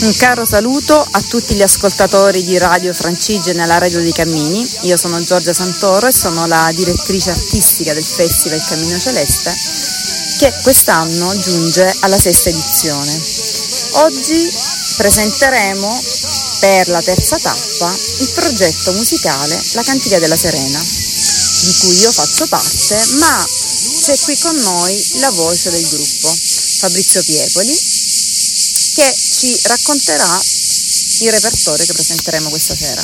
Un caro saluto a tutti gli ascoltatori di Radio Francige nella Radio dei Cammini. Io sono Giorgia Santoro e sono la direttrice artistica del Festival Cammino Celeste che quest'anno giunge alla sesta edizione. Oggi presenteremo per la terza tappa il progetto musicale La Cantiga della Serena, di cui io faccio parte, ma c'è qui con noi la voce del gruppo, Fabrizio Piepoli, che ci racconterà il repertorio che presenteremo questa sera.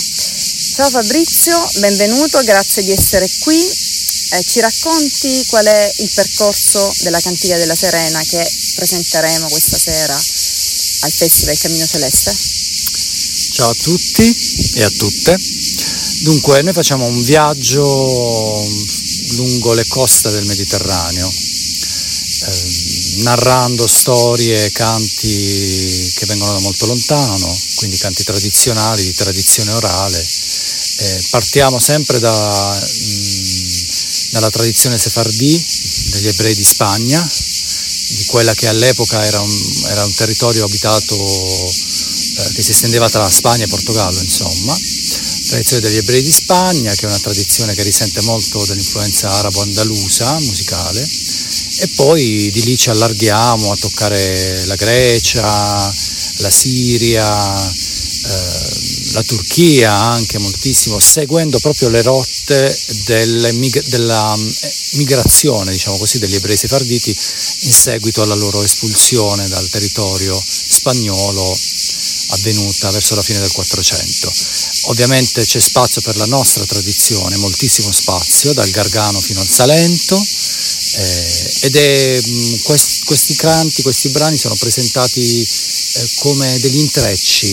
Ciao Fabrizio, benvenuto, grazie di essere qui. Eh, ci racconti qual è il percorso della Cantiga della Serena che presenteremo questa sera al Festival Cammino Celeste? Ciao a tutti e a tutte. Dunque, noi facciamo un viaggio lungo le coste del Mediterraneo, eh, narrando storie, canti che vengono da molto lontano, quindi canti tradizionali, di tradizione orale. Eh, partiamo sempre da, mh, dalla tradizione sefardì degli ebrei di Spagna, di quella che all'epoca era un, era un territorio abitato eh, che si estendeva tra Spagna e Portogallo, insomma tradizione degli ebrei di Spagna, che è una tradizione che risente molto dell'influenza arabo-andalusa musicale, e poi di lì ci allarghiamo a toccare la Grecia, la Siria, eh, la Turchia anche moltissimo, seguendo proprio le rotte delle, della eh, migrazione, diciamo così, degli ebrei sefarditi in seguito alla loro espulsione dal territorio spagnolo avvenuta verso la fine del 400. Ovviamente c'è spazio per la nostra tradizione, moltissimo spazio, dal Gargano fino al Salento, eh, ed è, mh, quest, questi canti, questi brani sono presentati eh, come degli intrecci,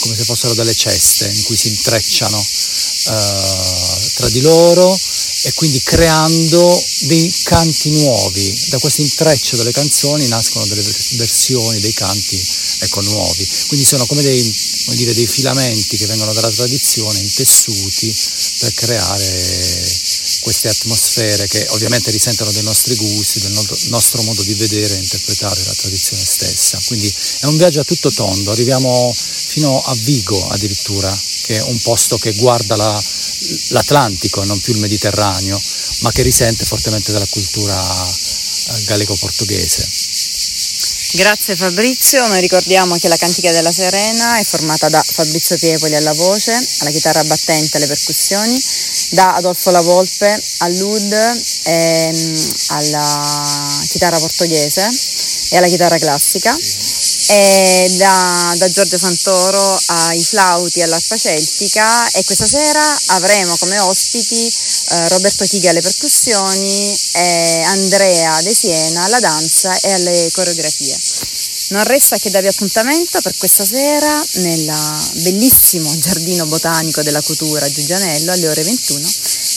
come se fossero delle ceste in cui si intrecciano eh, tra di loro e quindi creando dei canti nuovi. Da questo intreccio delle canzoni nascono delle versioni, dei canti ecco, nuovi. Quindi sono come dei, come dire, dei filamenti che vengono dalla tradizione intessuti per creare queste atmosfere che ovviamente risentono dei nostri gusti, del nostro modo di vedere e interpretare la tradizione stessa. Quindi è un viaggio a tutto tondo, arriviamo fino a Vigo addirittura, che è un posto che guarda la, l'Atlantico e non più il Mediterraneo, ma che risente fortemente della cultura eh, galego-portoghese. Grazie Fabrizio, noi ricordiamo che la Cantica della Serena è formata da Fabrizio Piepoli alla voce, alla chitarra battente alle percussioni, da Adolfo La Volpe all'ud e ehm, alla chitarra portoghese e alla chitarra classica e da, da Giorgio Santoro ai flauti all'arpa celtica e questa sera avremo come ospiti eh, Roberto Chighi alle percussioni e Andrea De Siena alla danza e alle coreografie. Non resta che darvi appuntamento per questa sera nel bellissimo giardino botanico della Cultura a Giugianello alle ore 21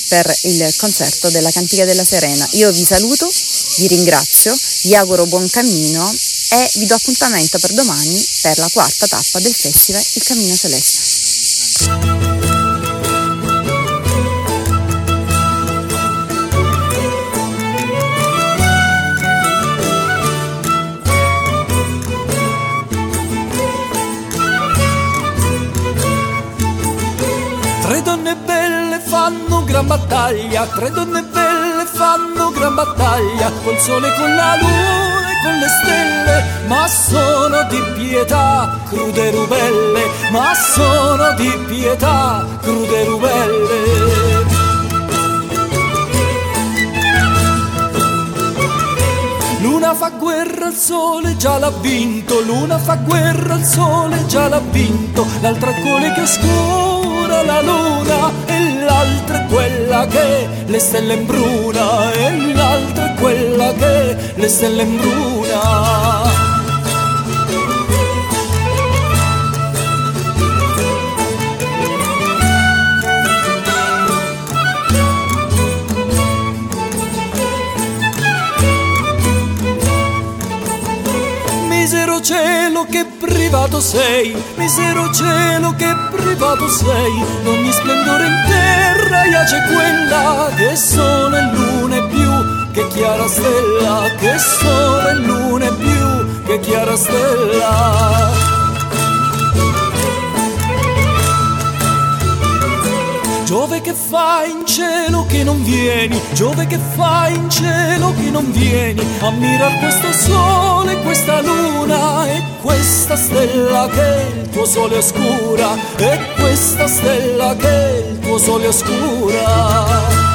per il concerto della Cantica della Serena. Io vi saluto, vi ringrazio, vi auguro buon cammino e vi do appuntamento per domani per la quarta tappa del festival Il Cammino Celeste. Fanno gran battaglia, tre donne belle fanno gran battaglia, col sole con la luna e con le stelle, ma sono di pietà, crude rubelle, ma sono di pietà, crude rubelle. Luna fa guerra al sole, già l'ha vinto, luna fa guerra al sole, già l'ha vinto, l'altra cole che oscura la luna e l'altra è quella che le stelle imbruna e l'altra è quella che le stelle imbruna. Misero cielo che privato sei, misero cielo che privato sei, d'ogni splendore in terra ia c'è quella che sole e luna e più che chiara stella, che sole e luna e più che chiara stella. Giove che fai in cielo che non vieni, Giove che fai in cielo che non vieni, a mirar questo sole, questa luna e questa stella che il tuo sole oscura, e questa stella che il tuo sole oscura.